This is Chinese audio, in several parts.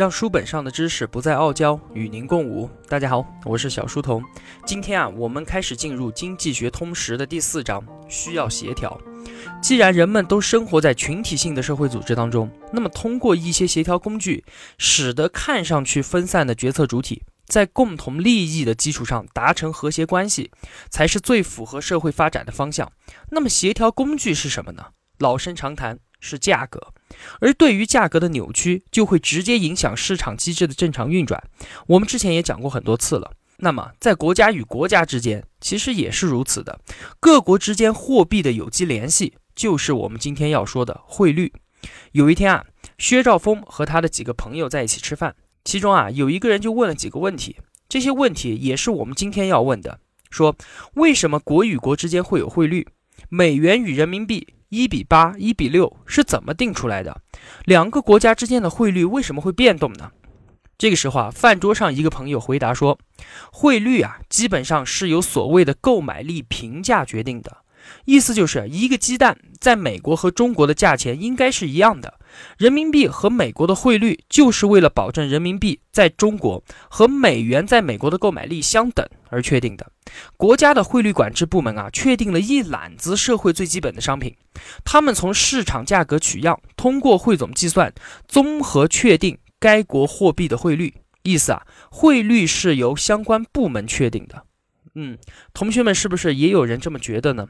让书本上的知识不再傲娇，与您共舞。大家好，我是小书童。今天啊，我们开始进入《经济学通识》的第四章，需要协调。既然人们都生活在群体性的社会组织当中，那么通过一些协调工具，使得看上去分散的决策主体在共同利益的基础上达成和谐关系，才是最符合社会发展的方向。那么协调工具是什么呢？老生常谈，是价格。而对于价格的扭曲，就会直接影响市场机制的正常运转。我们之前也讲过很多次了。那么，在国家与国家之间，其实也是如此的。各国之间货币的有机联系，就是我们今天要说的汇率。有一天啊，薛兆丰和他的几个朋友在一起吃饭，其中啊有一个人就问了几个问题，这些问题也是我们今天要问的。说为什么国与国之间会有汇率？美元与人民币？一比八，一比六是怎么定出来的？两个国家之间的汇率为什么会变动呢？这个时候啊，饭桌上一个朋友回答说，汇率啊，基本上是由所谓的购买力平价决定的。意思就是一个鸡蛋在美国和中国的价钱应该是一样的，人民币和美国的汇率就是为了保证人民币在中国和美元在美国的购买力相等而确定的。国家的汇率管制部门啊，确定了一揽子社会最基本的商品，他们从市场价格取样，通过汇总计算，综合确定该国货币的汇率。意思啊，汇率是由相关部门确定的。嗯，同学们是不是也有人这么觉得呢？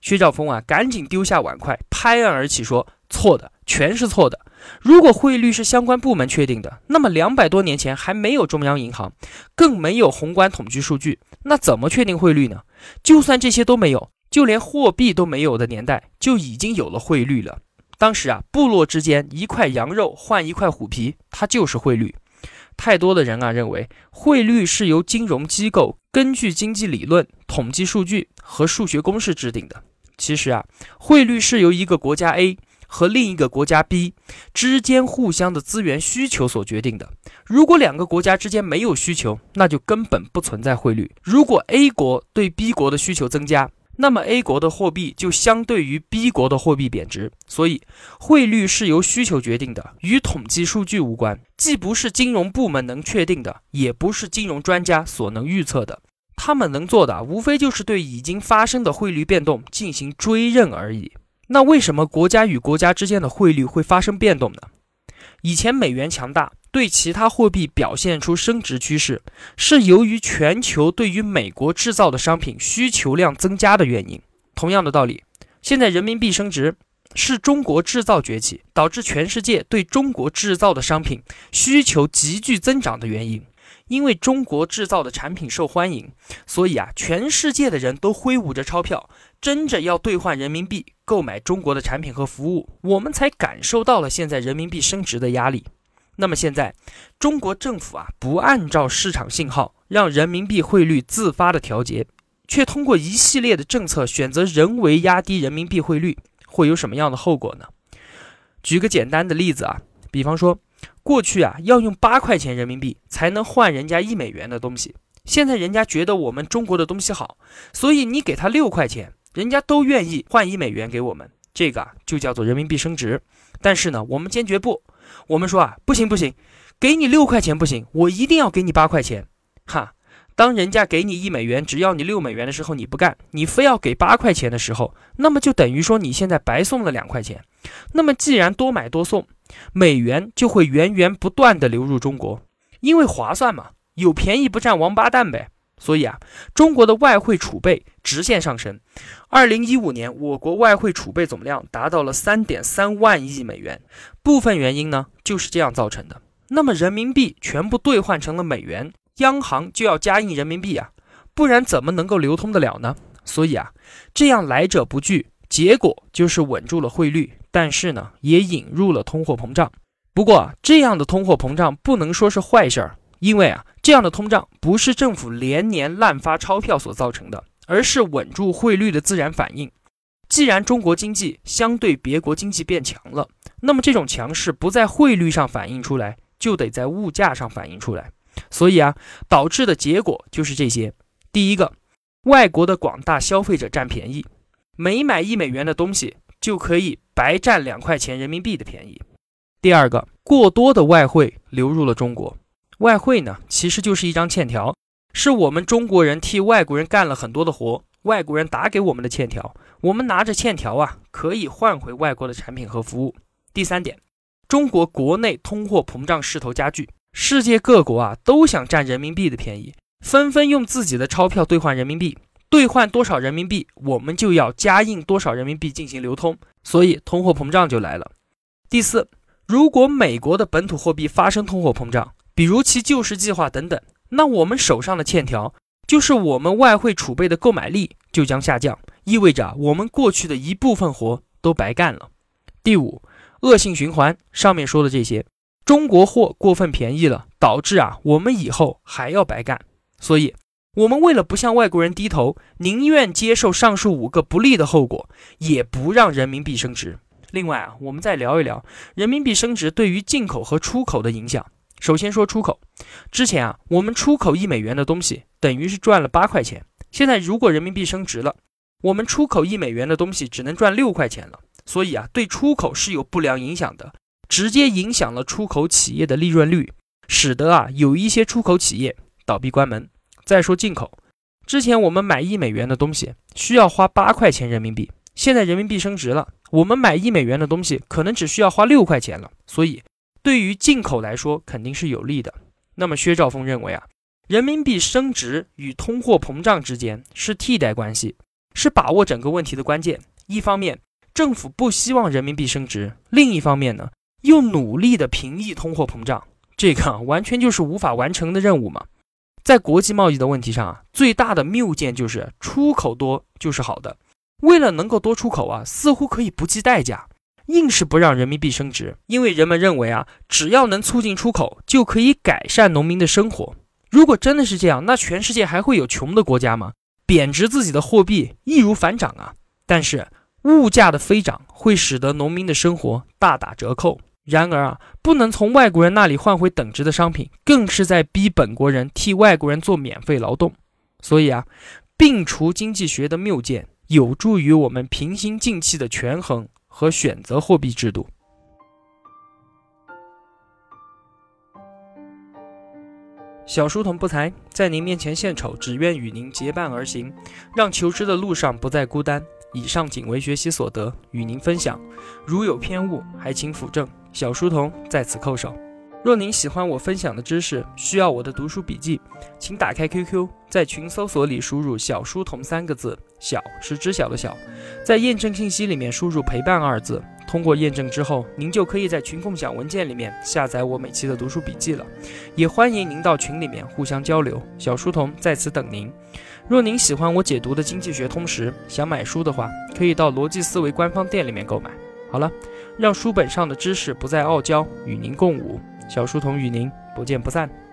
薛兆丰啊，赶紧丢下碗筷，拍案而起说：“错的，全是错的。如果汇率是相关部门确定的，那么两百多年前还没有中央银行，更没有宏观统计数据，那怎么确定汇率呢？就算这些都没有，就连货币都没有的年代，就已经有了汇率了。当时啊，部落之间一块羊肉换一块虎皮，它就是汇率。太多的人啊，认为汇率是由金融机构根据经济理论、统计数据和数学公式制定的。”其实啊，汇率是由一个国家 A 和另一个国家 B 之间互相的资源需求所决定的。如果两个国家之间没有需求，那就根本不存在汇率。如果 A 国对 B 国的需求增加，那么 A 国的货币就相对于 B 国的货币贬值。所以，汇率是由需求决定的，与统计数据无关，既不是金融部门能确定的，也不是金融专家所能预测的。他们能做的，无非就是对已经发生的汇率变动进行追认而已。那为什么国家与国家之间的汇率会发生变动呢？以前美元强大，对其他货币表现出升值趋势，是由于全球对于美国制造的商品需求量增加的原因。同样的道理，现在人民币升值，是中国制造崛起，导致全世界对中国制造的商品需求急剧增长的原因。因为中国制造的产品受欢迎，所以啊，全世界的人都挥舞着钞票，争着要兑换人民币购买中国的产品和服务，我们才感受到了现在人民币升值的压力。那么现在，中国政府啊，不按照市场信号让人民币汇率自发的调节，却通过一系列的政策选择人为压低人民币汇率，会有什么样的后果呢？举个简单的例子啊，比方说。过去啊，要用八块钱人民币才能换人家一美元的东西。现在人家觉得我们中国的东西好，所以你给他六块钱，人家都愿意换一美元给我们。这个啊就叫做人民币升值。但是呢，我们坚决不，我们说啊，不行不行，给你六块钱不行，我一定要给你八块钱。哈，当人家给你一美元，只要你六美元的时候，你不干，你非要给八块钱的时候，那么就等于说你现在白送了两块钱。那么既然多买多送。美元就会源源不断的流入中国，因为划算嘛，有便宜不占王八蛋呗。所以啊，中国的外汇储备直线上升。二零一五年，我国外汇储备总量达到了三点三万亿美元。部分原因呢，就是这样造成的。那么人民币全部兑换成了美元，央行就要加印人民币啊，不然怎么能够流通得了呢？所以啊，这样来者不拒，结果就是稳住了汇率。但是呢，也引入了通货膨胀。不过啊，这样的通货膨胀不能说是坏事儿，因为啊，这样的通胀不是政府连年滥发钞票所造成的，而是稳住汇率的自然反应。既然中国经济相对别国经济变强了，那么这种强势不在汇率上反映出来，就得在物价上反映出来。所以啊，导致的结果就是这些：第一个，外国的广大消费者占便宜，每买一美元的东西就可以。白占两块钱人民币的便宜。第二个，过多的外汇流入了中国。外汇呢，其实就是一张欠条，是我们中国人替外国人干了很多的活，外国人打给我们的欠条。我们拿着欠条啊，可以换回外国的产品和服务。第三点，中国国内通货膨胀势头加剧，世界各国啊都想占人民币的便宜，纷纷用自己的钞票兑换人民币，兑换多少人民币，我们就要加印多少人民币进行流通，所以通货膨胀就来了。第四。如果美国的本土货币发生通货膨胀，比如其救市计划等等，那我们手上的欠条就是我们外汇储备的购买力就将下降，意味着我们过去的一部分活都白干了。第五，恶性循环。上面说的这些，中国货过分便宜了，导致啊我们以后还要白干。所以，我们为了不向外国人低头，宁愿接受上述五个不利的后果，也不让人民币升值。另外啊，我们再聊一聊人民币升值对于进口和出口的影响。首先说出口，之前啊，我们出口一美元的东西等于是赚了八块钱。现在如果人民币升值了，我们出口一美元的东西只能赚六块钱了。所以啊，对出口是有不良影响的，直接影响了出口企业的利润率，使得啊有一些出口企业倒闭关门。再说进口，之前我们买一美元的东西需要花八块钱人民币，现在人民币升值了。我们买一美元的东西，可能只需要花六块钱了，所以对于进口来说肯定是有利的。那么薛兆丰认为啊，人民币升值与通货膨胀之间是替代关系，是把握整个问题的关键。一方面，政府不希望人民币升值；另一方面呢，又努力的平抑通货膨胀，这个完全就是无法完成的任务嘛。在国际贸易的问题上啊，最大的谬见就是出口多就是好的。为了能够多出口啊，似乎可以不计代价，硬是不让人民币升值，因为人们认为啊，只要能促进出口，就可以改善农民的生活。如果真的是这样，那全世界还会有穷的国家吗？贬值自己的货币易如反掌啊！但是物价的飞涨会使得农民的生活大打折扣。然而啊，不能从外国人那里换回等值的商品，更是在逼本国人替外国人做免费劳动。所以啊，摒除经济学的谬见。有助于我们平心静气的权衡和选择货币制度。小书童不才，在您面前献丑，只愿与您结伴而行，让求知的路上不再孤单。以上仅为学习所得，与您分享。如有偏误，还请斧正。小书童在此叩首。若您喜欢我分享的知识，需要我的读书笔记，请打开 QQ，在群搜索里输入“小书童”三个字，小是知晓的小，在验证信息里面输入“陪伴”二字。通过验证之后，您就可以在群共享文件里面下载我每期的读书笔记了。也欢迎您到群里面互相交流，小书童在此等您。若您喜欢我解读的《经济学通识》，想买书的话，可以到逻辑思维官方店里面购买。好了，让书本上的知识不再傲娇，与您共舞。小书童与您不见不散。